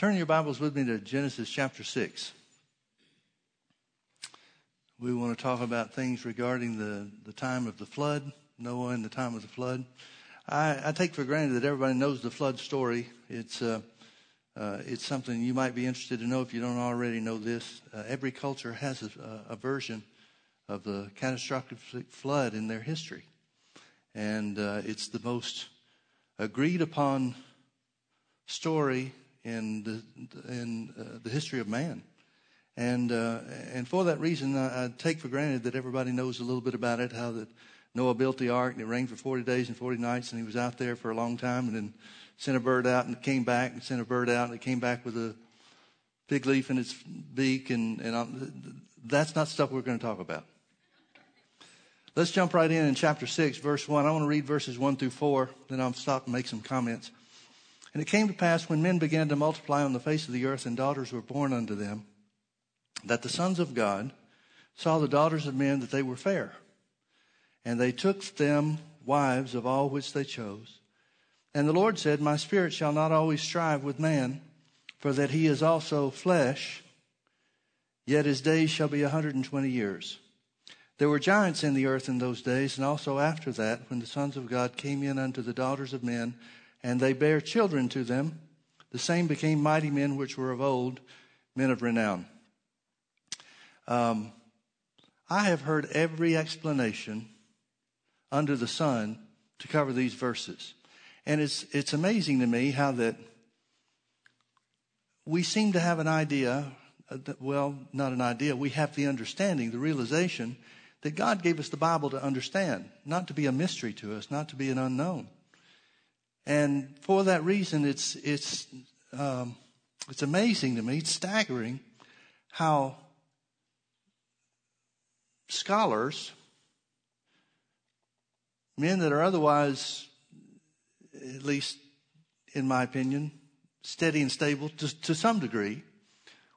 Turn your Bibles with me to Genesis chapter 6. We want to talk about things regarding the, the time of the flood, Noah and the time of the flood. I, I take for granted that everybody knows the flood story. It's, uh, uh, it's something you might be interested to know if you don't already know this. Uh, every culture has a, a, version of the catastrophic flood in their history. And uh, it's the most agreed upon story in the, in uh, the history of man. And, uh, and for that reason, I, I, take for granted that everybody knows a little bit about it, how that Noah built the ark and it rained for 40 days and 40 nights and he was out there for a long time and then sent a bird out and it came back and sent a bird out and it came back with a fig leaf in its beak and, and I'm, that's not stuff we're going to talk about. Let's jump right in in chapter 6, verse 1. I want to read verses 1 through 4, then I'll stop and make some comments. And it came to pass when men began to multiply on the face of the earth and daughters were born unto them, that the sons of God saw the daughters of men that they were fair. And they took them wives of all which they chose. And the Lord said, My spirit shall not always strive with man, for that he is also flesh, yet his days shall be a hundred and twenty years. There were giants in the earth in those days, and also after that, when the sons of God came in unto the daughters of men, and they bare children to them. The same became mighty men which were of old, men of renown. Um, I have heard every explanation under the sun to cover these verses. And it's, it's amazing to me how that we seem to have an idea, uh, well, not an idea, we have the understanding, the realization that God gave us the Bible to understand, not to be a mystery to us, not to be an unknown. And for that reason, it's, it's, um, it's amazing to me, it's staggering how scholars, men that are otherwise, at least in my opinion, steady and stable to, to some degree,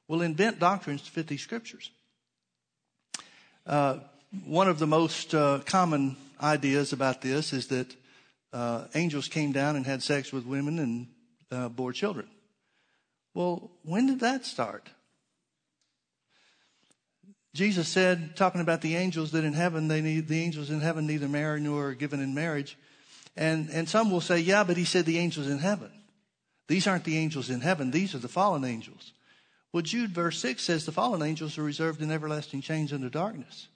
will invent doctrines to fit these scriptures. Uh, one of the most uh, common ideas about this is that uh, angels came down and had sex with women and uh, bore children. Well, when did that start? Jesus said, talking about the angels that in heaven, they need, the angels in heaven neither marry nor are given in marriage. And, and some will say, yeah, but he said the angels in heaven. These aren't the angels in heaven. These are the fallen angels. Well, Jude verse 6 says the fallen angels are reserved in everlasting chains under darkness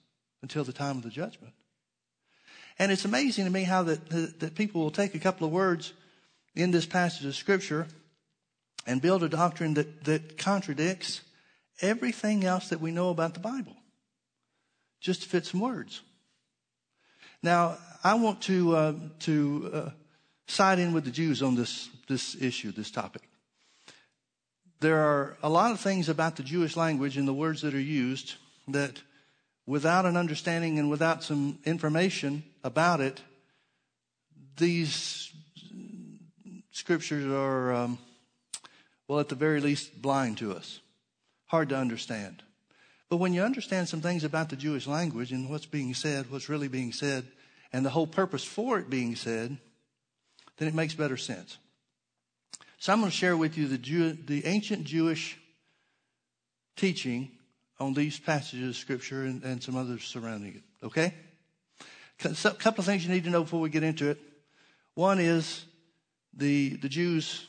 until the time of the judgment. And it's amazing to me how that, that people will take a couple of words in this passage of scripture and build a doctrine that, that contradicts everything else that we know about the Bible just to fit some words. Now, I want to, uh, to uh, side in with the Jews on this, this issue, this topic. There are a lot of things about the Jewish language and the words that are used that without an understanding and without some information about it, these scriptures are, um, well, at the very least, blind to us, hard to understand. But when you understand some things about the Jewish language and what's being said, what's really being said, and the whole purpose for it being said, then it makes better sense. So I'm going to share with you the, Jew, the ancient Jewish teaching on these passages of scripture and, and some others surrounding it. Okay? A couple of things you need to know before we get into it. One is the, the Jews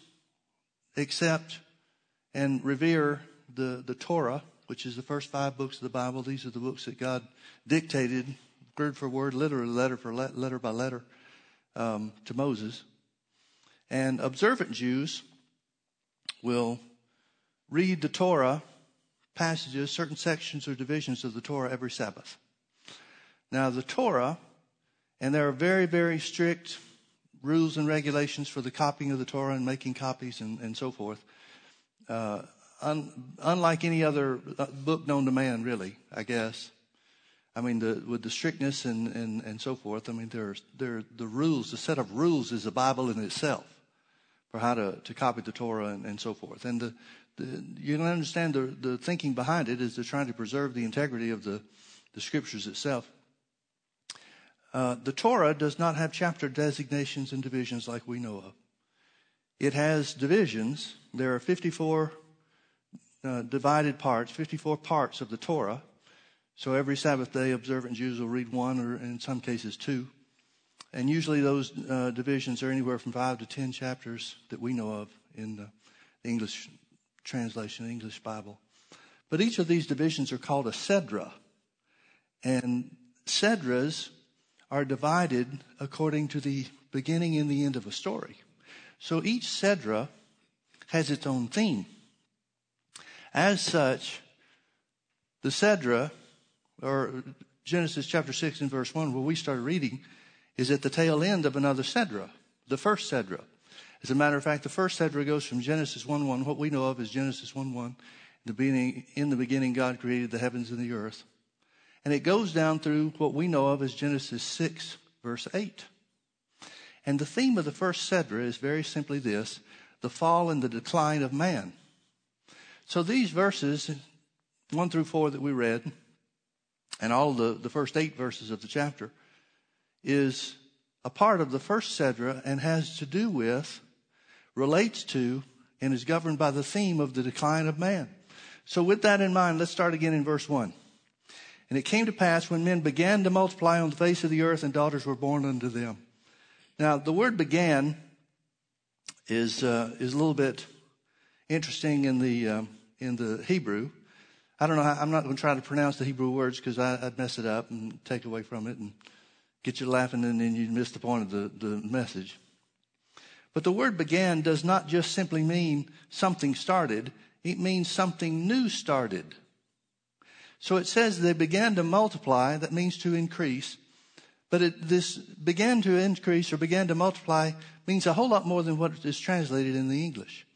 accept and revere the, the Torah, which is the first five books of the Bible. These are the books that God dictated, word for word, literally letter for letter by letter, um, to Moses. And observant Jews will read the Torah passages, certain sections or divisions of the Torah every Sabbath. Now, the Torah, and there are very, very strict rules and regulations for the copying of the Torah and making copies and, and so forth. Uh, un, unlike any other uh, book known to man, really, I guess. I mean, the, with the strictness and, and, and so forth, I mean, there are, there the rules, the set of rules is the Bible in itself for how to, to copy the Torah and, and so forth. And the, the, you can understand the, the thinking behind it is they're trying to preserve the integrity of the, the scriptures itself. Uh, the Torah does not have chapter designations and divisions like we know of. it has divisions. There are 54 uh, divided parts, 54 parts of the Torah. So every Sabbath day, observant Jews will read one or in some cases two. And usually those uh, divisions are anywhere from five to ten chapters that we know of in the English translation, the English Bible. But each of these divisions are called a Sedra. And Sedras are divided according to the beginning and the end of a story. So each Sedra has its own theme. As such, the Sedra, or Genesis chapter 6 and verse 1, where we started reading, is at the tail end of another Sedra, the first Sedra. As a matter of fact, the first Sedra goes from Genesis 1 1, what we know of as Genesis 1 1. In the, beginning, in the beginning, God created the heavens and the earth. And it goes down through what we know of as Genesis 6, verse 8. And the theme of the first Sedra is very simply this the fall and the decline of man. So these verses, 1 through 4 that we read, and all the, the first eight verses of the chapter, is a part of the first Sedra and has to do with, relates to, and is governed by the theme of the decline of man. So with that in mind, let's start again in verse 1. And it came to pass when men began to multiply on the face of the earth and daughters were born unto them. Now, the word began is, uh, is a little bit interesting in the, um, in the Hebrew. I don't know how, I'm not going to try to pronounce the Hebrew words because I'd mess it up and take away from it and get you laughing and then you'd miss the point of the, the message. But the word began does not just simply mean something started. It means something new started. So it says they began to multiply, that means to increase. But it, this began to increase or began to multiply means a whole lot more than what is translated in the English.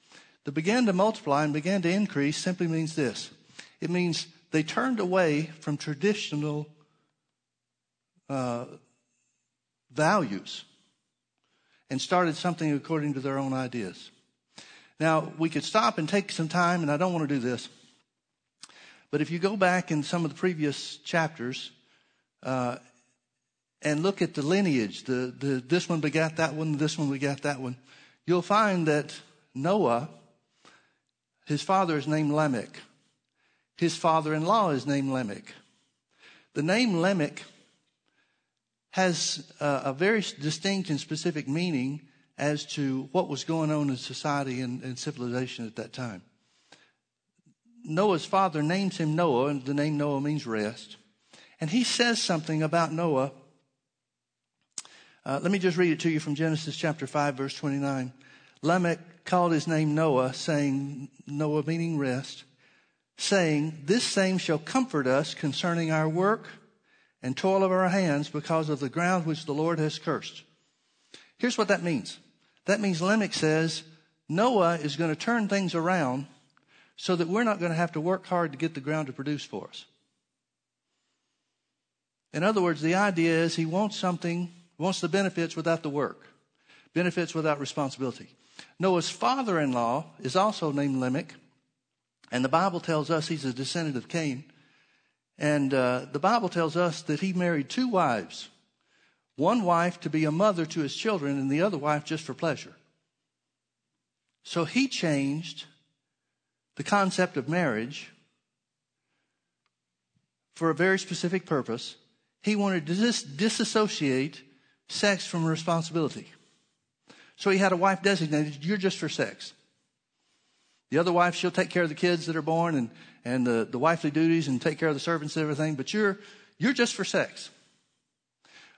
The began to multiply and began to increase simply means this. It means they turned away from traditional uh, values and started something according to their own ideas. Now, we could stop and take some time, and I don't want to do this. But if you go back in some of the previous chapters uh, and look at the lineage, the, the, this one begat that one, this one begat that one, you'll find that Noah, his father is named Lamech. His father in law is named Lamech. The name Lamech has a, a, very distinct and specific meaning as to what was going on in society and, and civilization at that time. Noah's father names him Noah, and the name Noah means rest. And he says something about Noah. Uh, let me just read it to you from Genesis chapter 5, verse 29. Lamech called his name Noah, saying, Noah meaning rest, saying, This same shall comfort us concerning our work and toil of our hands because of the ground which the Lord has cursed. Here's what that means. That means Lamech says, Noah is going to turn things around so that we're not going to have to work hard to get the ground to produce for us. In other words, the idea is he wants something, wants the benefits without the work, benefits without responsibility. Noah's father in law is also named Lamech, and the Bible tells us he's a descendant of Cain. And uh, the Bible tells us that he married two wives one wife to be a mother to his children, and the other wife just for pleasure. So he changed the concept of marriage for a very specific purpose. He wanted to dis- disassociate sex from responsibility. So he had a wife designated, you're just for sex. The other wife, she'll take care of the kids that are born and, and the, the wifely duties and take care of the servants and everything, but you're, you're just for sex.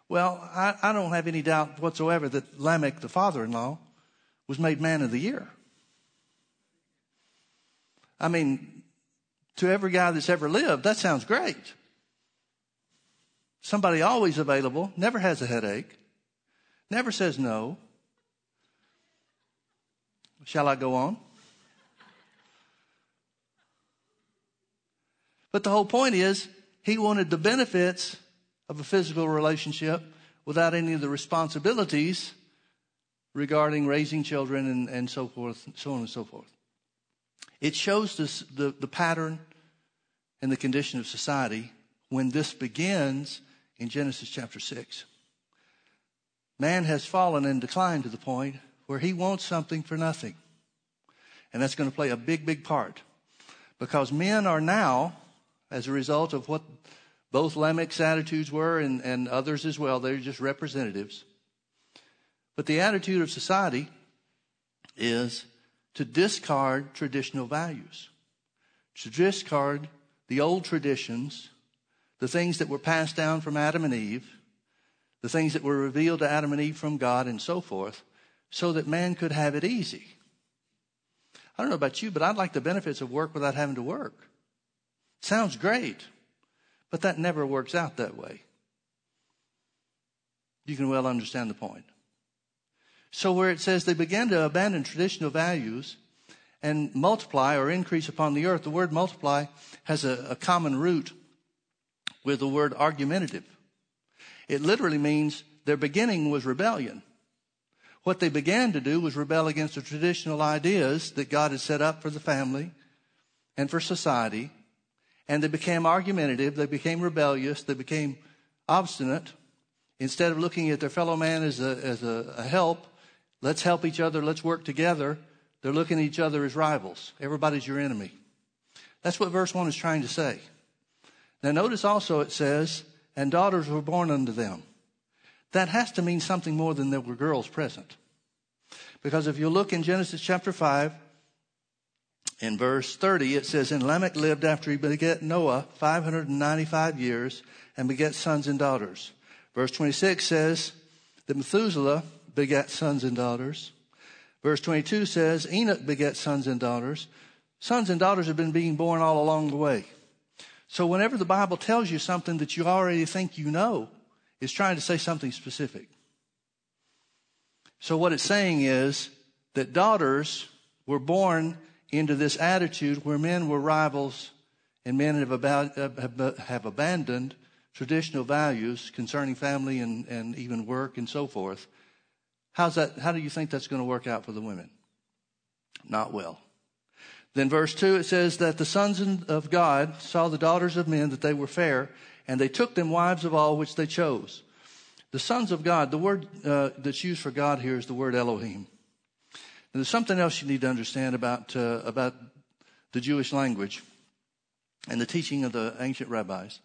Well, I, I don't have any doubt whatsoever that Lamech, the father in law, was made man of the year. I mean, to every guy that's ever lived, that sounds great. Somebody always available, never has a headache, never says no. Shall I go on? But the whole point is, he wanted the benefits of a physical relationship without any of the responsibilities regarding raising children and, and so forth, so on and so forth. It shows this, the, the pattern and the condition of society when this begins in Genesis chapter 6. Man has fallen and declined to the point where he wants something for nothing. And that's going to play a big, big part. Because men are now, as a result of what both Lamech's attitudes were and, and others as well, they're just representatives. But the attitude of society is to discard traditional values, to discard the old traditions, the things that were passed down from Adam and Eve, the things that were revealed to Adam and Eve from God, and so forth, so that man could have it easy. I don't know about you, but I'd like the benefits of work without having to work. Sounds great, but that never works out that way. You can well understand the point. So, where it says they began to abandon traditional values and multiply or increase upon the earth, the word multiply has a, a common root with the word argumentative. It literally means their beginning was rebellion. What they began to do was rebel against the traditional ideas that God had set up for the family and for society. And they became argumentative, they became rebellious, they became obstinate. Instead of looking at their fellow man as a, as a, a help, let's help each other, let's work together, they're looking at each other as rivals. Everybody's your enemy. That's what verse 1 is trying to say. Now, notice also it says, and daughters were born unto them that has to mean something more than there were girls present. Because if you look in Genesis chapter 5, in verse 30, it says, And Lamech lived after he begat Noah 595 years and begat sons and daughters. Verse 26 says that Methuselah begat sons and daughters. Verse 22 says Enoch begat sons and daughters. Sons and daughters have been being born all along the way. So whenever the Bible tells you something that you already think you know, it's trying to say something specific. So, what it's saying is that daughters were born into this attitude where men were rivals and men have, about, have abandoned traditional values concerning family and, and even work and so forth. How's that, how do you think that's going to work out for the women? Not well. Then, verse 2, it says that the sons of God saw the daughters of men that they were fair and they took them wives of all which they chose. The sons of God, the word uh, that's used for God here is the word Elohim. And there's something else you need to understand about, uh, about the Jewish language and the teaching of the ancient rabbis,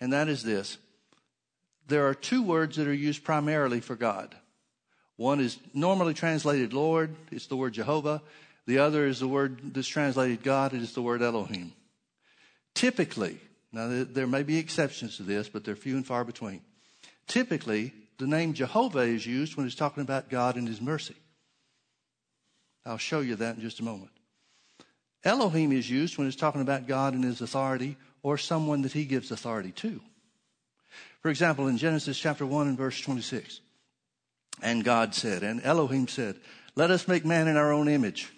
and that is this. There are two words that are used primarily for God. One is normally translated Lord, it's the word Jehovah. The other is the word that's translated God, it is the word Elohim. Typically, now, there may be exceptions to this, but they're few and far between. Typically, the name Jehovah is used when it's talking about God and His mercy. I'll show you that in just a moment. Elohim is used when it's talking about God and His authority or someone that He gives authority to. For example, in Genesis chapter 1 and verse 26, and God said, and Elohim said, Let us make man in our own image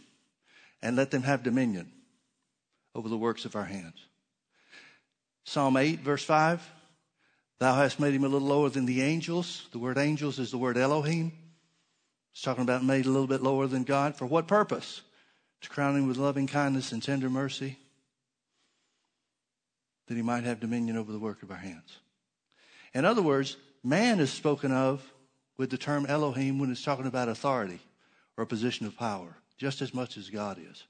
and let them have dominion over the works of our hands. Psalm 8, verse 5. Thou hast made him a little lower than the angels. The word angels is the word Elohim. It's talking about made a little bit lower than God. For what purpose? To crown him with loving kindness and tender mercy, that he might have dominion over the work of our hands. In other words, man is spoken of with the term Elohim when it's talking about authority or a position of power, just as much as God is.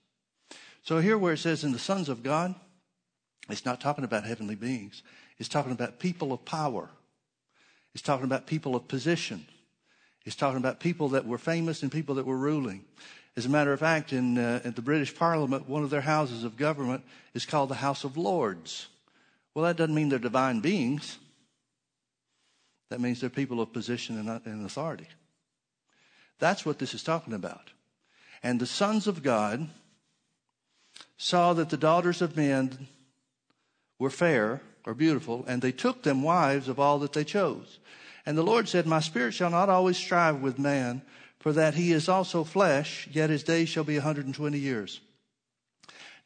So here where it says in the sons of God, it's not talking about heavenly beings. It's talking about people of power. It's talking about people of position. It's talking about people that were famous and people that were ruling. As a matter of fact, in, uh, the British Parliament, one of their houses of government is called the House of Lords. Well, that doesn't mean they're divine beings. That means they're people of position and, authority. That's what this is talking about. And the sons of God saw that the daughters of men were fair or beautiful, and they took them wives of all that they chose. And the Lord said, My spirit shall not always strive with man, for that he is also flesh, yet his days shall be 120 years.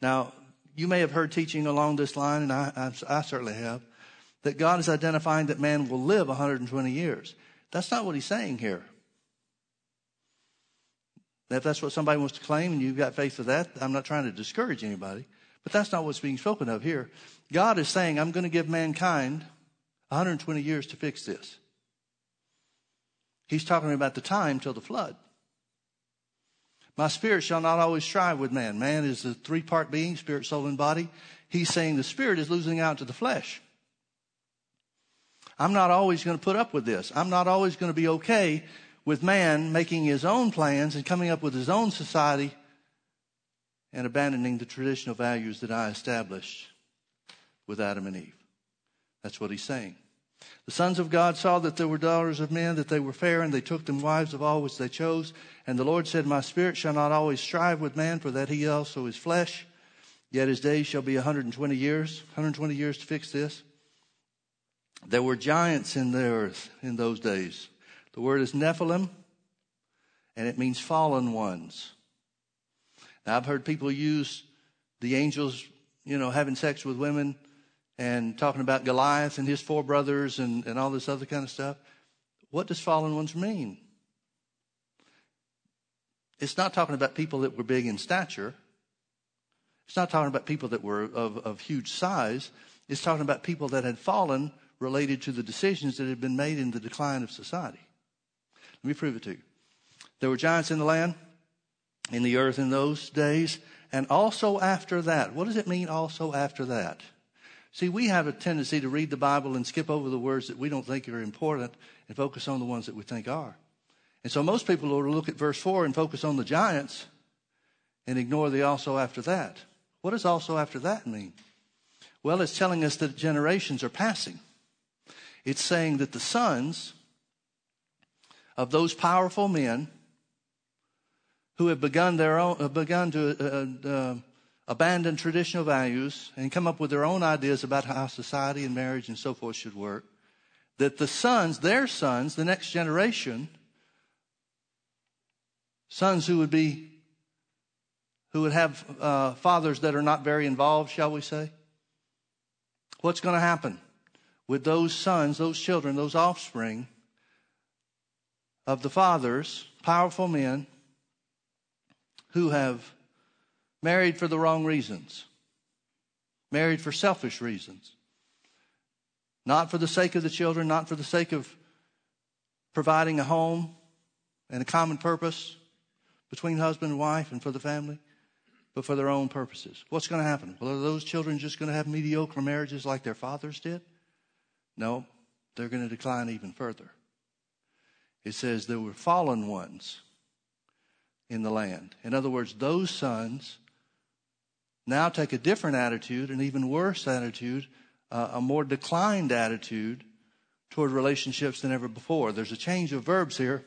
Now, you may have heard teaching along this line, and I, I, I certainly have, that God is identifying that man will live 120 years. That's not what he's saying here. If that's what somebody wants to claim and you've got faith for that, I'm not trying to discourage anybody. But that's not what's being spoken of here. God is saying, I'm going to give mankind 120 years to fix this. He's talking about the time till the flood. My spirit shall not always strive with man. Man is a three part being, spirit, soul, and body. He's saying the spirit is losing out to the flesh. I'm not always going to put up with this. I'm not always going to be okay with man making his own plans and coming up with his own society and abandoning the traditional values that I established with Adam and Eve. That's what he's saying. The sons of God saw that there were daughters of men, that they were fair, and they took them wives of all which they chose. And the Lord said, My spirit shall not always strive with man, for that he also is flesh. Yet his days shall be a 120 years. 120 years to fix this. There were giants in the earth in those days. The word is Nephilim, and it means fallen ones. Now, I've heard people use the angels, you know, having sex with women and talking about Goliath and his four brothers and, and all this other kind of stuff. What does fallen ones mean? It's not talking about people that were big in stature. It's not talking about people that were of, of huge size. It's talking about people that had fallen related to the decisions that had been made in the decline of society. Let me prove it to you. There were giants in the land, in the earth in those days, and also after that. What does it mean, also after that? See, we have a tendency to read the Bible and skip over the words that we don't think are important and focus on the ones that we think are. And so most people will look at verse 4 and focus on the giants and ignore the also after that. What does also after that mean? Well, it's telling us that generations are passing. It's saying that the sons of those powerful men who have begun their own, have begun to uh, uh, abandon traditional values and come up with their own ideas about how society and marriage and so forth should work, that the sons, their sons, the next generation, sons who would be, who would have uh, fathers that are not very involved, shall we say, what's going to happen? With those sons, those children, those offspring of the fathers, powerful men who have married for the wrong reasons, married for selfish reasons, not for the sake of the children, not for the sake of providing a home and a common purpose between husband and wife and for the family, but for their own purposes. What's going to happen? Well, are those children just going to have mediocre marriages like their fathers did? No, they're going to decline even further. It says there were fallen ones in the land. In other words, those sons now take a different attitude, an even worse attitude, uh, a more declined attitude toward relationships than ever before. There's a change of verbs here.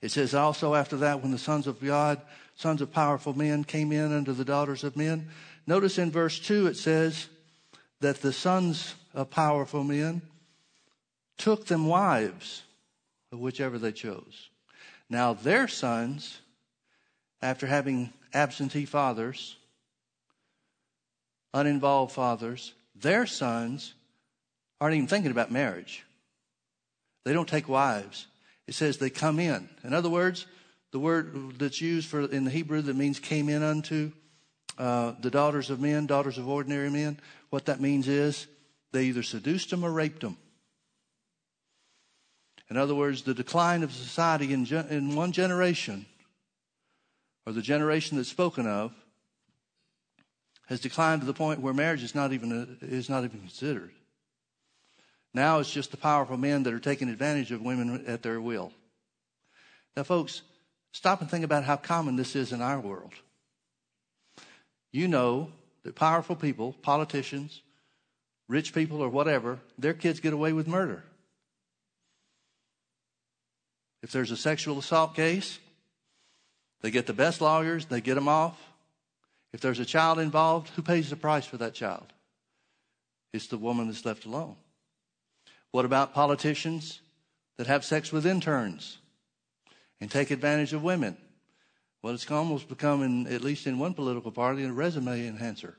It says also after that, when the sons of God, sons of powerful men came in unto the daughters of men. Notice in verse 2 it says that the sons of powerful men took them wives of whichever they chose. Now their sons, after having absentee fathers, uninvolved fathers, their sons aren't even thinking about marriage. They don't take wives. It says they come in. In other words, the word that's used for in the Hebrew that means came in unto uh, the daughters of men, daughters of ordinary men, what that means is they either seduced them or raped them. In other words, the decline of society in, in one generation, or the generation that's spoken of, has declined to the point where marriage is not even, a, is not even considered. Now it's just the powerful men that are taking advantage of women at their will. Now, folks, stop and think about how common this is in our world. You know that powerful people, politicians, rich people or whatever, their kids get away with murder. If there's a sexual assault case, they get the best lawyers, they get them off. If there's a child involved, who pays the price for that child? It's the woman that's left alone. What about politicians that have sex with interns and take advantage of women? Well, it's almost become, in, at least in one political party, a resume enhancer.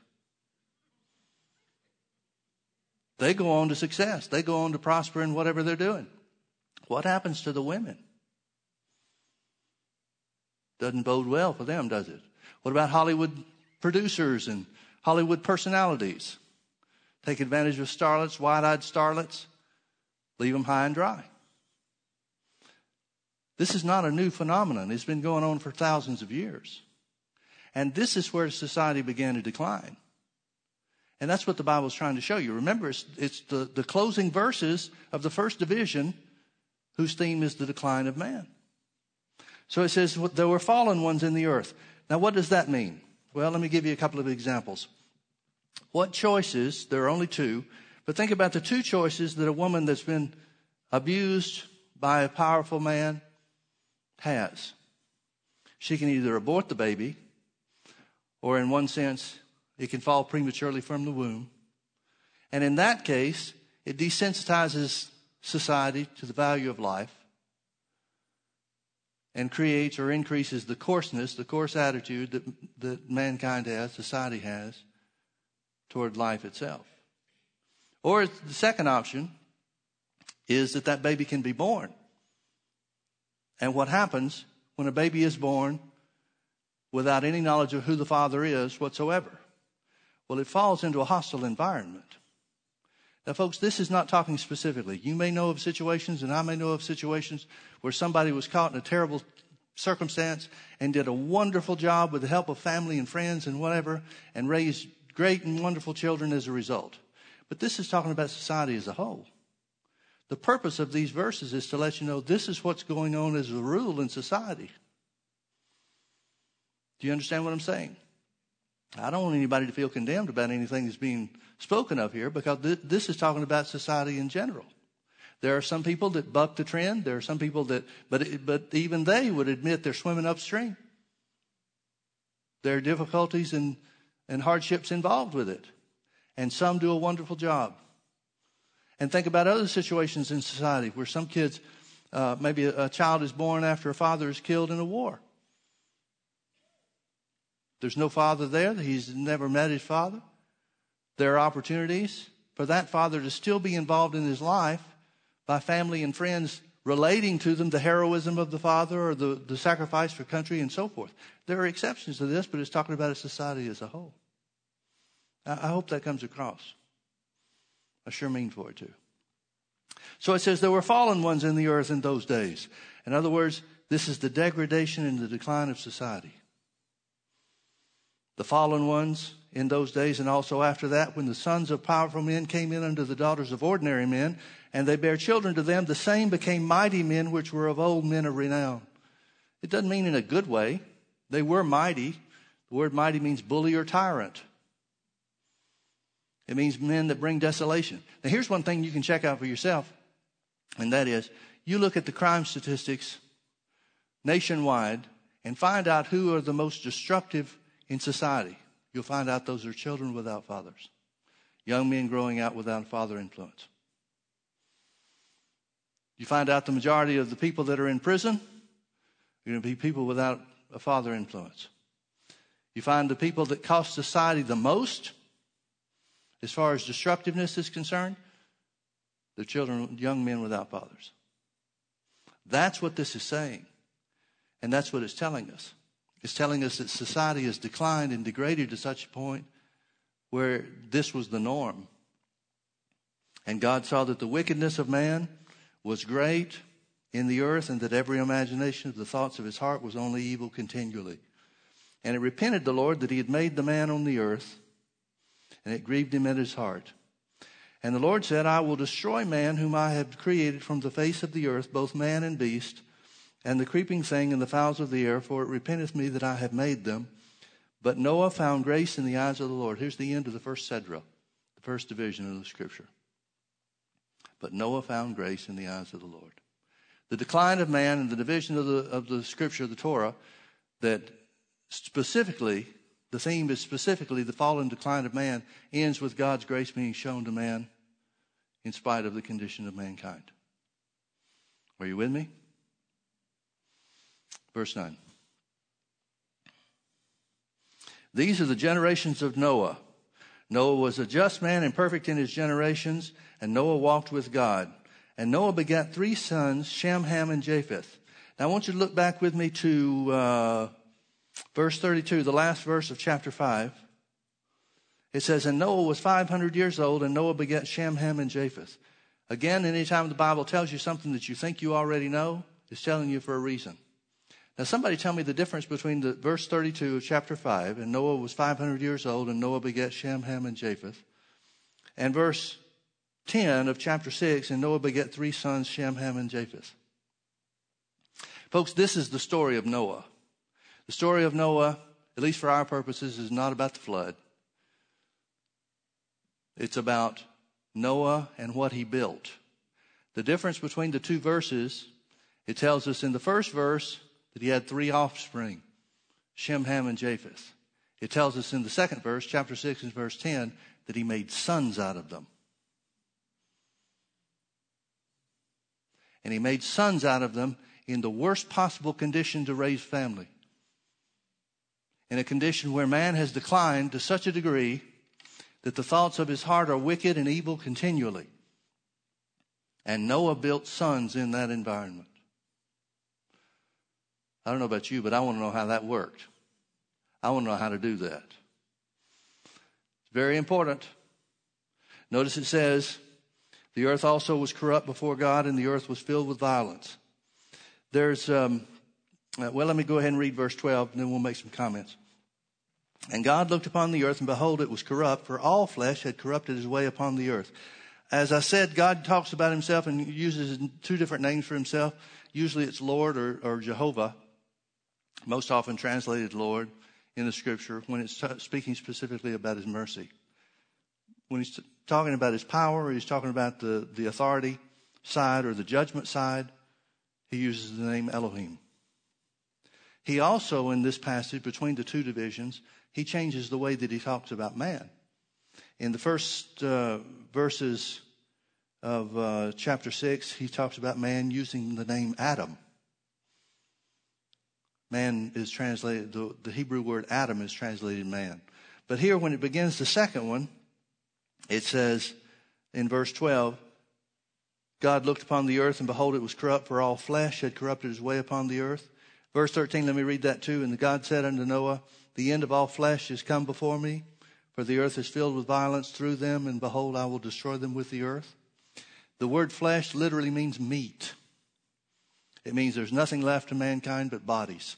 They go on to success. They go on to prosper in whatever they're doing. What happens to the women? Doesn't bode well for them, does it? What about Hollywood producers and Hollywood personalities? Take advantage of starlets, wide eyed starlets, leave them high and dry. This is not a new phenomenon. It's been going on for thousands of years. And this is where society began to decline. And that's what the Bible is trying to show you. Remember, it's, it's the, the closing verses of the first division whose theme is the decline of man. So it says, there were fallen ones in the earth. Now, what does that mean? Well, let me give you a couple of examples. What choices, there are only two, but think about the two choices that a woman that's been abused by a powerful man has. She can either abort the baby, or in one sense, it can fall prematurely from the womb. And in that case, it desensitizes society to the value of life and creates or increases the coarseness, the coarse attitude that, that mankind has, society has, toward life itself. Or the second option is that that baby can be born. And what happens when a baby is born without any knowledge of who the father is whatsoever? Well, it falls into a hostile environment. Now, folks, this is not talking specifically. You may know of situations, and I may know of situations where somebody was caught in a terrible circumstance and did a wonderful job with the help of family and friends and whatever, and raised great and wonderful children as a result. But this is talking about society as a whole. The purpose of these verses is to let you know this is what's going on as a rule in society. Do you understand what I'm saying? I don't want anybody to feel condemned about anything that's being spoken of here because th- this is talking about society in general. There are some people that buck the trend. There are some people that, but, but even they would admit they're swimming upstream. There are difficulties and, and hardships involved with it. And some do a wonderful job. And think about other situations in society where some kids, uh, maybe a, a child is born after a father is killed in a war. There's no father there. He's never met his father. There are opportunities for that father to still be involved in his life by family and friends relating to them the heroism of the father or the, the sacrifice for country and so forth. There are exceptions to this, but it's talking about a society as a whole. I, I hope that comes across. I sure mean for it to. So it says there were fallen ones in the earth in those days. In other words, this is the degradation and the decline of society. The fallen ones in those days and also after that, when the sons of powerful men came in unto the daughters of ordinary men, and they bare children to them, the same became mighty men which were of old men of renown. It doesn't mean in a good way. They were mighty. The word mighty means bully or tyrant. It means men that bring desolation. Now, here's one thing you can check out for yourself, and that is you look at the crime statistics nationwide and find out who are the most destructive in society. You'll find out those are children without fathers, young men growing out without a father influence. You find out the majority of the people that are in prison are going to be people without a father influence. You find the people that cost society the most as far as destructiveness is concerned, the children, young men without fathers. That's what this is saying. And that's what it's telling us. It's telling us that society has declined and degraded to such a point where this was the norm. And God saw that the wickedness of man was great in the earth and that every imagination of the thoughts of his heart was only evil continually. And it repented the Lord that he had made the man on the earth and it grieved him at his heart. And the Lord said, I will destroy man whom I have created from the face of the earth, both man and beast, and the creeping thing and the fowls of the air, for it repenteth me that I have made them. But Noah found grace in the eyes of the Lord. Here's the end of the first Sedra, the first division of the scripture. But Noah found grace in the eyes of the Lord. The decline of man and the division of the, of the scripture, of the Torah, that specifically the theme is specifically the fall and decline of man, ends with God's grace being shown to man in spite of the condition of mankind. Are you with me? Verse 9. These are the generations of Noah. Noah was a just man and perfect in his generations, and Noah walked with God. And Noah begat three sons, Shem, Ham, and Japheth. Now I want you to look back with me to uh, Verse 32, the last verse of chapter 5. It says, And Noah was 500 years old, and Noah begat Shem, Ham, and Japheth. Again, anytime the Bible tells you something that you think you already know, it's telling you for a reason. Now, somebody tell me the difference between the verse 32 of chapter 5, and Noah was 500 years old, and Noah begat Shem, Ham, and Japheth, and verse 10 of chapter 6, and Noah begat three sons, Shem, Ham, and Japheth. Folks, this is the story of Noah. The story of Noah, at least for our purposes, is not about the flood. It's about Noah and what he built. The difference between the two verses, it tells us in the first verse that he had three offspring Shem, Ham, and Japheth. It tells us in the second verse, chapter 6 and verse 10, that he made sons out of them. And he made sons out of them in the worst possible condition to raise family. In a condition where man has declined to such a degree that the thoughts of his heart are wicked and evil continually. And Noah built sons in that environment. I don't know about you, but I want to know how that worked. I want to know how to do that. It's very important. Notice it says, the earth also was corrupt before God, and the earth was filled with violence. There's, um, uh, well, let me go ahead and read verse 12, and then we'll make some comments. And God looked upon the earth, and behold, it was corrupt, for all flesh had corrupted his way upon the earth. As I said, God talks about himself and uses two different names for himself. Usually it's Lord or, or Jehovah most often translated Lord in the scripture when it's t- speaking specifically about his mercy. When he's t- talking about his power he's talking about the, the authority side or the judgment side, he uses the name Elohim. He also, in this passage between the two divisions, he changes the way that he talks about man. In the first uh, verses of uh, chapter 6, he talks about man using the name Adam. Man is translated, the, the Hebrew word Adam is translated man. But here, when it begins the second one, it says in verse 12, God looked upon the earth, and behold, it was corrupt, for all flesh had corrupted his way upon the earth. Verse 13, let me read that too. And the God said unto Noah, The end of all flesh is come before me, for the earth is filled with violence through them, and behold, I will destroy them with the earth. The word flesh literally means meat. It means there's nothing left to mankind but bodies.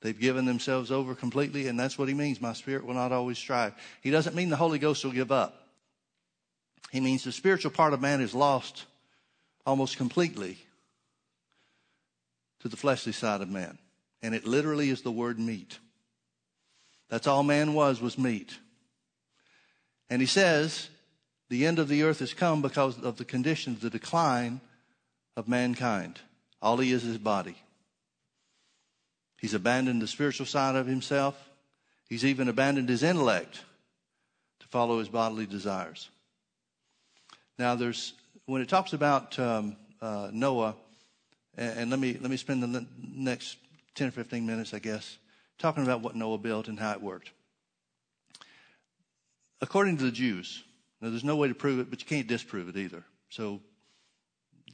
They've given themselves over completely, and that's what he means. My spirit will not always strive. He doesn't mean the Holy Ghost will give up. He means the spiritual part of man is lost almost completely to the fleshly side of man. And it literally is the word meat. That's all man was, was meat. And he says, the end of the earth has come because of the conditions, the decline of mankind. All he is is body. He's abandoned the spiritual side of himself. He's even abandoned his intellect to follow his bodily desires. Now, there's when it talks about um, uh, Noah, and, and, let me let me spend the next ten or fifteen minutes, I guess, talking about what Noah built and how it worked. According to the Jews, now there's no way to prove it, but you can't disprove it either. So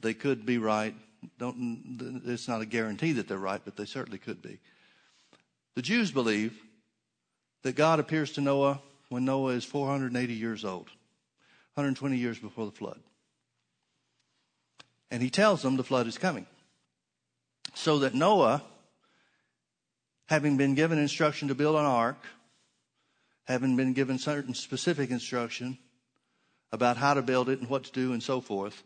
they could be right, don't, it's not a guarantee that they're right, but they certainly could be. The Jews believe that God appears to Noah when Noah is 480 years old, 120 years before the flood. And he tells them the flood is coming. So that Noah, having been given instruction to build an ark, having been given certain specific instruction about how to build it and what to do and so forth,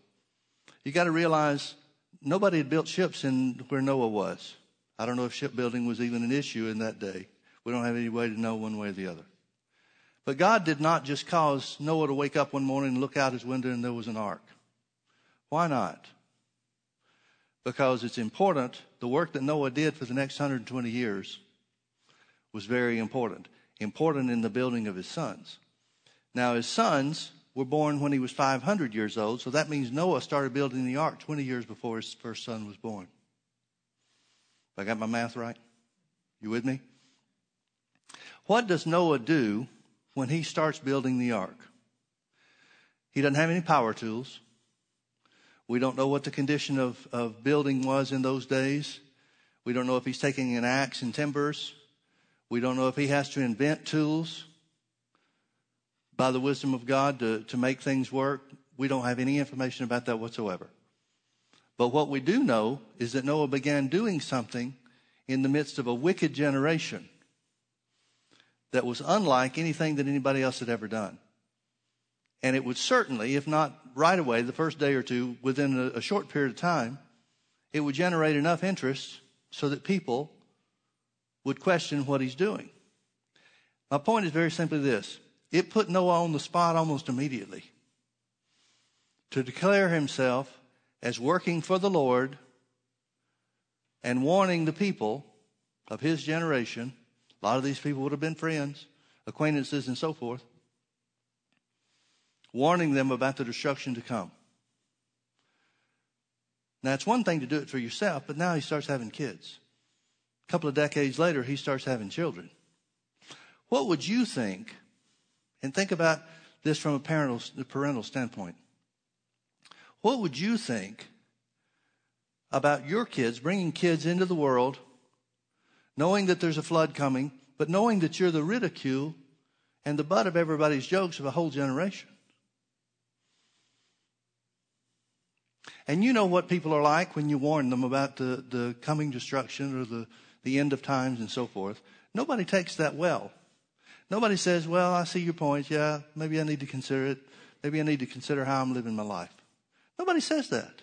you got to realize nobody had built ships in where Noah was. I don't know if shipbuilding was even an issue in that day. We don't have any way to know one way or the other. But God did not just cause Noah to wake up one morning and look out his window and there was an ark. Why not? Because it's important. The work that Noah did for the next 120 years was very important. Important in the building of his sons. Now, his sons were born when he was 500 years old, so that means Noah started building the ark 20 years before his first son was born. I got my math right? You with me? What does Noah do when he starts building the ark? He doesn't have any power tools. We don't know what the condition of, of building was in those days. We don't know if he's taking an axe and timbers. We don't know if he has to invent tools by the wisdom of God to, to make things work. We don't have any information about that whatsoever. But what we do know is that Noah began doing something in the midst of a wicked generation that was unlike anything that anybody else had ever done. And it would certainly, if not right away, the first day or two, within a, a short period of time, it would generate enough interest so that people would question what he's doing. My point is very simply this it put Noah on the spot almost immediately to declare himself as working for the Lord and warning the people of his generation. A lot of these people would have been friends, acquaintances, and so forth, warning them about the destruction to come. Now, it's one thing to do it for yourself, but now he starts having kids. A couple of decades later, he starts having children. What would you think? And think about this from a parental, parental standpoint. What would you think about your kids, bringing kids into the world, knowing that there's a flood coming, but knowing that you're the ridicule and the butt of everybody's jokes of a whole generation? And you know what people are like when you warn them about the, the coming destruction or the, the end of times and so forth. Nobody takes that well. Nobody says, Well, I see your point. Yeah, maybe I need to consider it. Maybe I need to consider how I'm living my life. Nobody says that.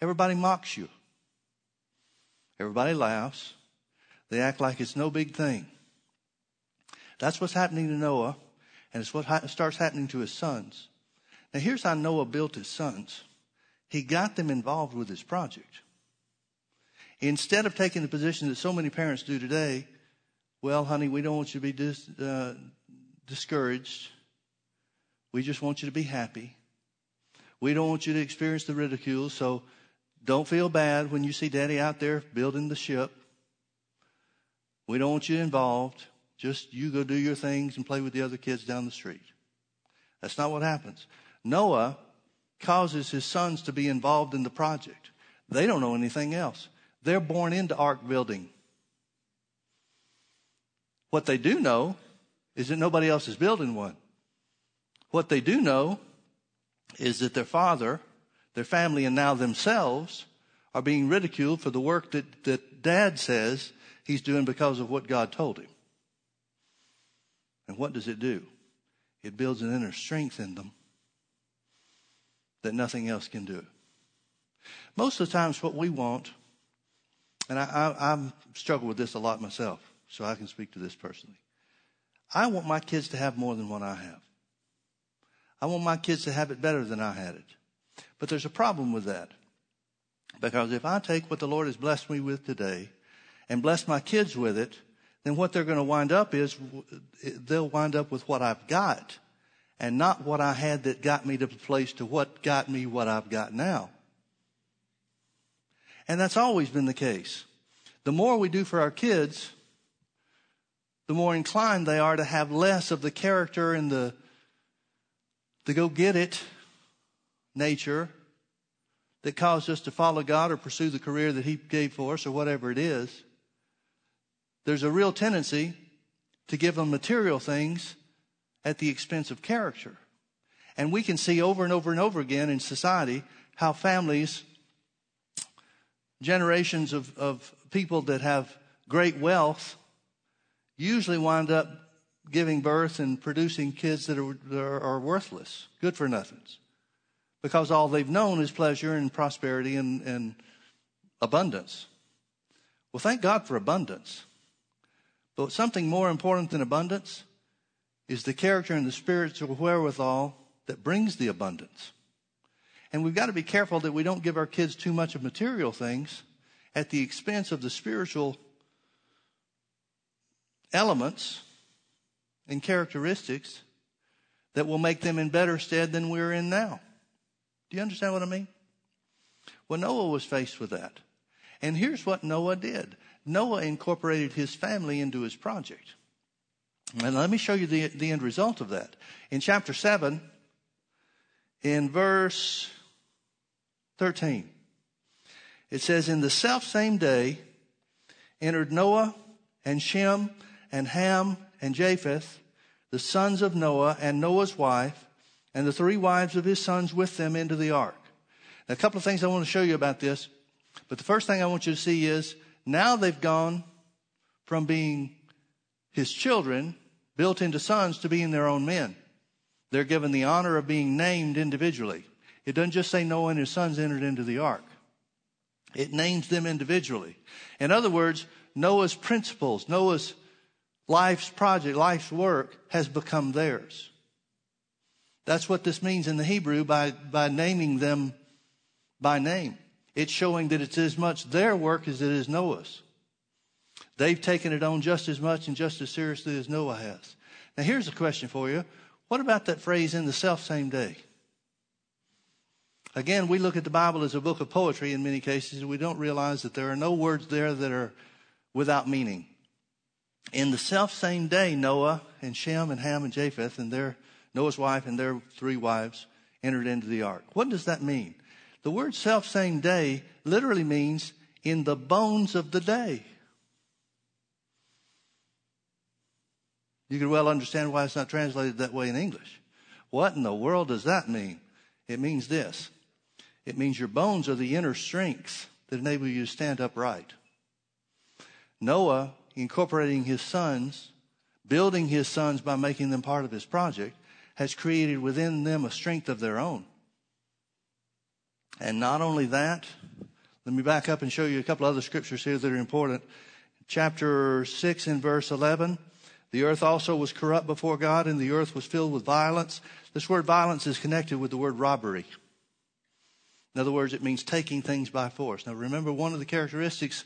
Everybody mocks you. Everybody laughs. They act like it's no big thing. That's what's happening to Noah, and it's what ha- starts happening to his sons. Now, here's how Noah built his sons he got them involved with his project. Instead of taking the position that so many parents do today, well, honey, we don't want you to be dis, uh, discouraged. We just want you to be happy. We don't want you to experience the ridicule, so don't feel bad when you see daddy out there building the ship. We don't want you involved. Just you go do your things and play with the other kids down the street. That's not what happens. Noah causes his sons to be involved in the project. They don't know anything else. They're born into ark building. What they do know is that nobody else is building one. What they do know is that their father, their family, and now themselves are being ridiculed for the work that, that dad says he's doing because of what God told him. And what does it do? It builds an inner strength in them that nothing else can do. Most of the times, what we want, and I, I, I've struggled with this a lot myself, so I can speak to this personally. I want my kids to have more than what I have. I want my kids to have it better than I had it. But there's a problem with that. Because if I take what the Lord has blessed me with today and bless my kids with it, then what they're going to wind up is they'll wind up with what I've got and not what I had that got me to the place to what got me what I've got now. And that's always been the case. The more we do for our kids, the more inclined they are to have less of the character and the, the go get it nature that caused us to follow God or pursue the career that He gave for us or whatever it is. There's a real tendency to give them material things at the expense of character. And we can see over and over and over again in society how families, generations of, of people that have great wealth, usually wind up giving birth and producing kids that are, that are worthless, good for nothings. Because all they've known is pleasure and prosperity and, and abundance. Well, thank God for abundance. But something more important than abundance is the character and the spiritual wherewithal that brings the abundance. And we've got to be careful that we don't give our kids too much of material things at the expense of the spiritual elements and characteristics that will make them in better stead than we're in now. Do you understand what I mean? Well, Noah was faced with that. And here's what Noah did Noah incorporated his family into his project. And let me show you the, the end result of that. In chapter 7, in verse 13, it says, In the self same day entered Noah and Shem and Ham and Japheth, the sons of Noah and Noah's wife, and the three wives of his sons with them into the ark. Now, a couple of things I want to show you about this. But the first thing I want you to see is now they've gone from being his children, built into sons, to being their own men. They're given the honor of being named individually. It doesn't just say Noah and his sons entered into the ark. It names them individually. In other words, Noah's principles, Noah's life's project, life's work has become theirs. That's what this means in the Hebrew by, by naming them by name. It's showing that it's as much their work as it is Noah's. They've taken it on just as much and just as seriously as Noah has. Now, here's a question for you. What about that phrase in the self same day? Again, we look at the Bible as a book of poetry in many cases, and we don't realize that there are no words there that are without meaning. In the self same day, Noah and Shem and Ham and Japheth and their Noah's wife and their three wives entered into the ark. What does that mean? The word self same day literally means in the bones of the day. You can well understand why it's not translated that way in English. What in the world does that mean? It means this. It means your bones are the inner strengths that enable you to stand upright. Noah, incorporating his sons, building his sons by making them part of his project, has created within them a strength of their own. And not only that, let me back up and show you a couple other scriptures here that are important. Chapter 6 and verse 11. The earth also was corrupt before God, and the earth was filled with violence. This word violence is connected with the word robbery. In other words, it means taking things by force. Now, remember, one of the characteristics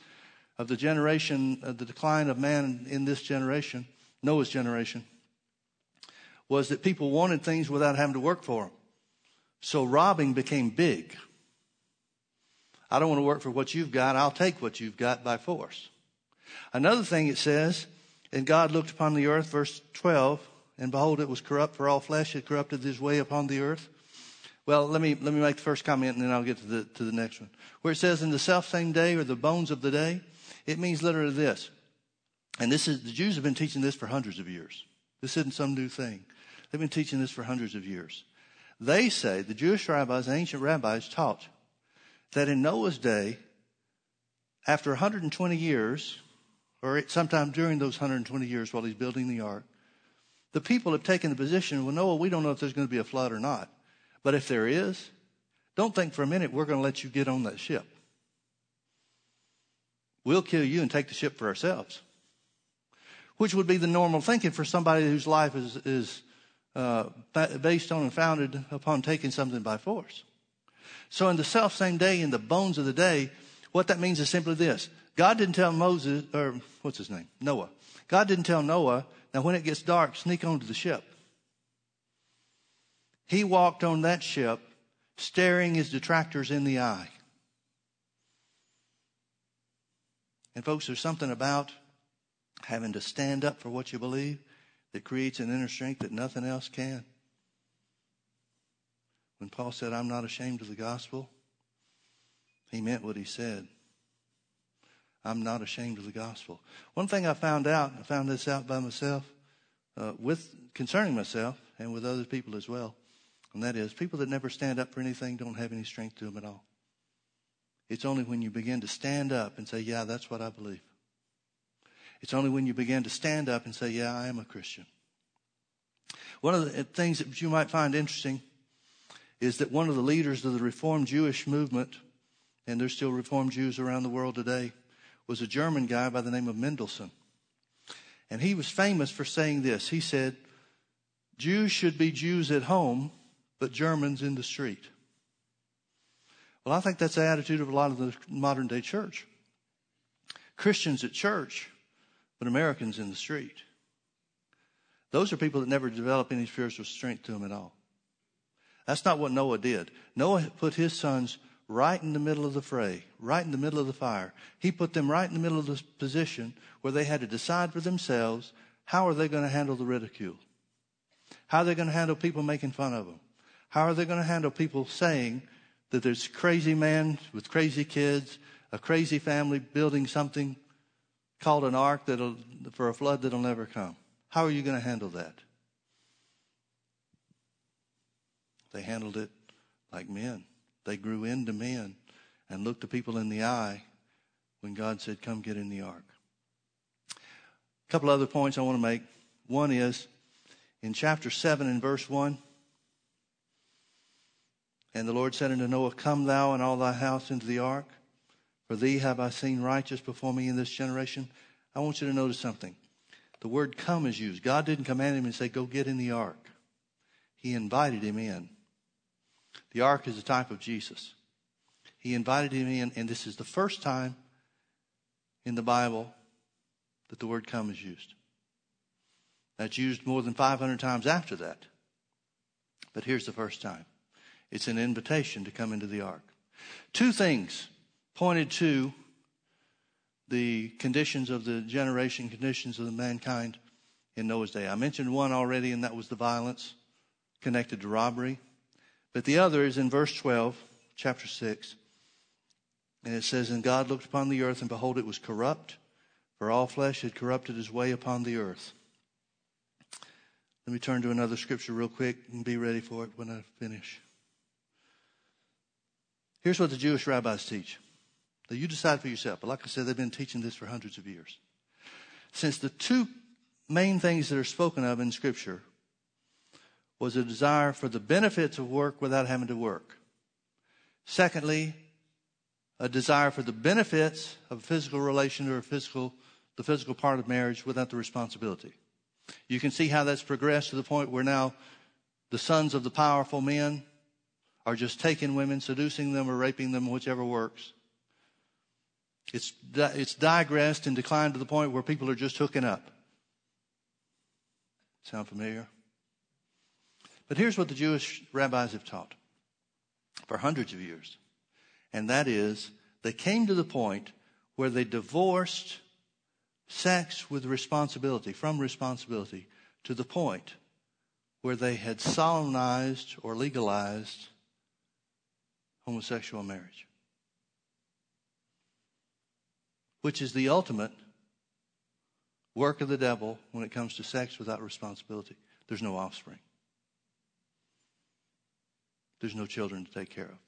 of the generation, of the decline of man in this generation, Noah's generation, was that people wanted things without having to work for them. So robbing became big. I don't want to work for what you've got. I'll take what you've got by force. Another thing it says and God looked upon the earth, verse 12, and behold, it was corrupt, for all flesh had corrupted his way upon the earth. Well, let me, let me make the first comment and then I'll get to the, to the next one. Where it says, in the self same day or the bones of the day, it means literally this. And this is, the Jews have been teaching this for hundreds of years. This isn't some new thing. They've been teaching this for hundreds of years. They say, the Jewish rabbis, ancient rabbis taught that in Noah's day, after 120 years, or sometime during those 120 years while he's building the ark, the people have taken the position, well, Noah, we don't know if there's going to be a flood or not. But if there is, don't think for a minute we're going to let you get on that ship. We'll kill you and take the ship for ourselves. Which would be the normal thinking for somebody whose life is, is uh, based on and founded upon taking something by force. So in the self same day, in the bones of the day, what that means is simply this. God didn't tell Moses, or what's his name? Noah. God didn't tell Noah, now when it gets dark, sneak onto the ship. He walked on that ship, staring his detractors in the eye. And folks, there's something about having to stand up for what you believe that creates an inner strength that nothing else can. When Paul said, I'm not ashamed of the gospel, he meant what he said. I'm not ashamed of the gospel. One thing I found out, I found this out by myself, uh, with concerning myself and with other people as well, and that is people that never stand up for anything don't have any strength to them at all. It's only when you begin to stand up and say, Yeah, that's what I believe. It's only when you begin to stand up and say, Yeah, I am a Christian. One of the things that you might find interesting is that one of the leaders of the Reformed Jewish movement, and there's still Reformed Jews around the world today, was a German guy by the name of Mendelssohn. And he was famous for saying this. He said, Jews should be Jews at home, but Germans in the street. Well, I think that's the attitude of a lot of the modern day church. Christians at church, but Americans in the street. Those are people that never develop any spiritual strength to them at all. That's not what Noah did. Noah put his sons right in the middle of the fray, right in the middle of the fire. He put them right in the middle of the position where they had to decide for themselves how are they going to handle the ridicule? How are they going to handle people making fun of them? How are they going to handle people saying that there's crazy man with crazy kids, a crazy family building something called an ark that'll, for a flood that'll never come? How are you going to handle that? They handled it like men They grew into men and looked the people in the eye when God said, Come get in the ark. A couple other points I want to make. One is in chapter 7 and verse 1. And the Lord said unto Noah, Come thou and all thy house into the ark, for thee have I seen righteous before me in this generation. I want you to notice something. The word come is used. God didn't command him and say, Go get in the ark. He invited him in. The ark is a type of Jesus. He invited him in, and this is the first time in the Bible that the word come is used. That's used more than 500 times after that. But here's the first time it's an invitation to come into the ark. Two things pointed to the conditions of the generation, conditions of the mankind in Noah's day. I mentioned one already, and that was the violence connected to robbery. But the other is in verse 12, chapter 6. And it says, And God looked upon the earth, and behold, it was corrupt, for all flesh had corrupted his way upon the earth. Let me turn to another scripture real quick and be ready for it when I finish. Here's what the Jewish rabbis teach. Now, you decide for yourself, but like I said, they've been teaching this for hundreds of years. Since the two main things that are spoken of in Scripture was a desire for the benefits of work without having to work. Secondly, a desire for the benefits of a physical relation or physical, the physical part of marriage without the responsibility. You can see how that's progressed to the point where now the sons of the powerful men are just taking women, seducing them, or raping them, whichever works. It's, it's digressed and declined to the point where people are just hooking up. Sound familiar? But here's what the Jewish rabbis have taught for hundreds of years and that is they came to the point where they divorced sex with responsibility, from responsibility, to the point where they had solemnized or legalized homosexual marriage, which is the ultimate work of the devil when it comes to sex without responsibility. There's no offspring, there's no children to take care of.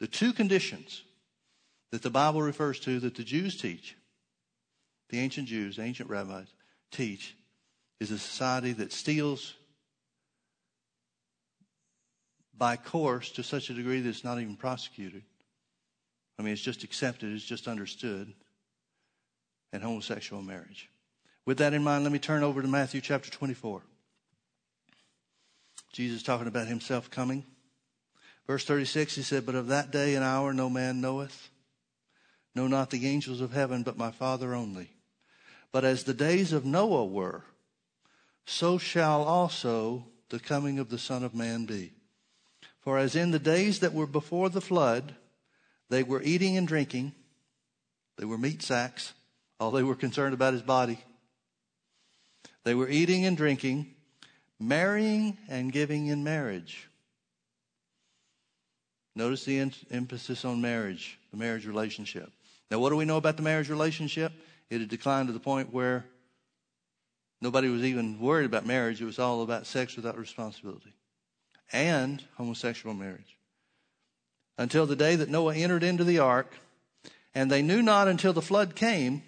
The two conditions that the Bible refers to that the Jews teach, the ancient Jews, ancient rabbis teach, is a society that steals by course to such a degree that it's not even prosecuted. I mean, it's just accepted, it's just understood, and homosexual marriage. With that in mind, let me turn over to Matthew chapter 24. Jesus talking about himself coming. Verse 36, he said, But of that day and hour no man knoweth, no not the angels of heaven, but my Father only. But as the days of Noah were, so shall also the coming of the Son of Man be. For as in the days that were before the flood, they were eating and drinking, they were meat sacks, all they were concerned about his body. They were eating and drinking, marrying and giving in marriage Notice the emphasis on marriage, the marriage relationship. Now, what do we know about the marriage relationship? It had declined to the point where nobody was even worried about marriage. It was all about sex without responsibility and homosexual marriage. Until the day that Noah entered into the ark, and they knew not until the flood came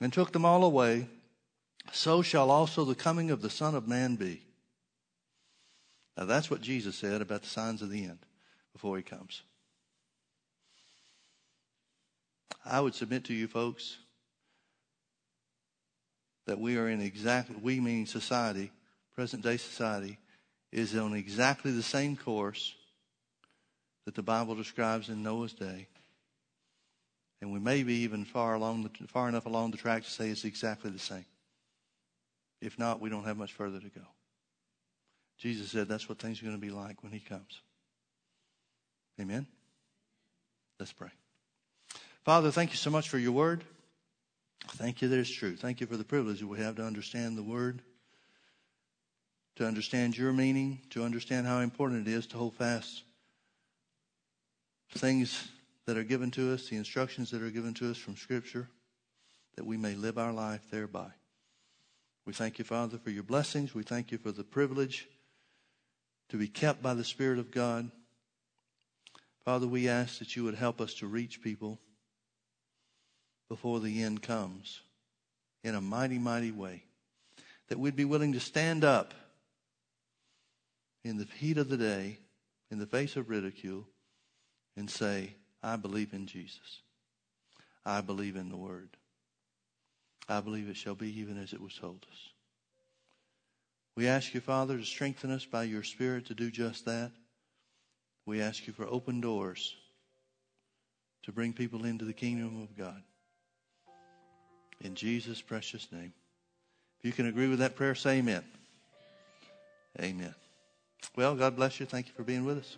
and took them all away, so shall also the coming of the Son of Man be. Now, that's what Jesus said about the signs of the end before he comes. I would submit to you folks that we are in exactly, we mean society, present day society, is on exactly the same course that the Bible describes in Noah's day. And we may be even far along the, far enough along the track to say it's exactly the same. If not, we don't have much further to go. Jesus said that's what things are going to be like when he comes. Amen? Let's pray. Father, thank you so much for your word. Thank you that it's true. Thank you for the privilege that we have to understand the word, to understand your meaning, to understand how important it is to hold fast things that are given to us, the instructions that are given to us from Scripture, that we may live our life thereby. We thank you, Father, for your blessings. We thank you for the privilege to be kept by the Spirit of God Father, we ask that you would help us to reach people before the end comes in a mighty, mighty way. That we'd be willing to stand up in the heat of the day, in the face of ridicule, and say, I believe in Jesus. I believe in the Word. I believe it shall be even as it was told us. We ask you, Father, to strengthen us by your Spirit to do just that. We ask you for open doors to bring people into the kingdom of God. In Jesus' precious name. If you can agree with that prayer, say amen. Amen. Well, God bless you. Thank you for being with us.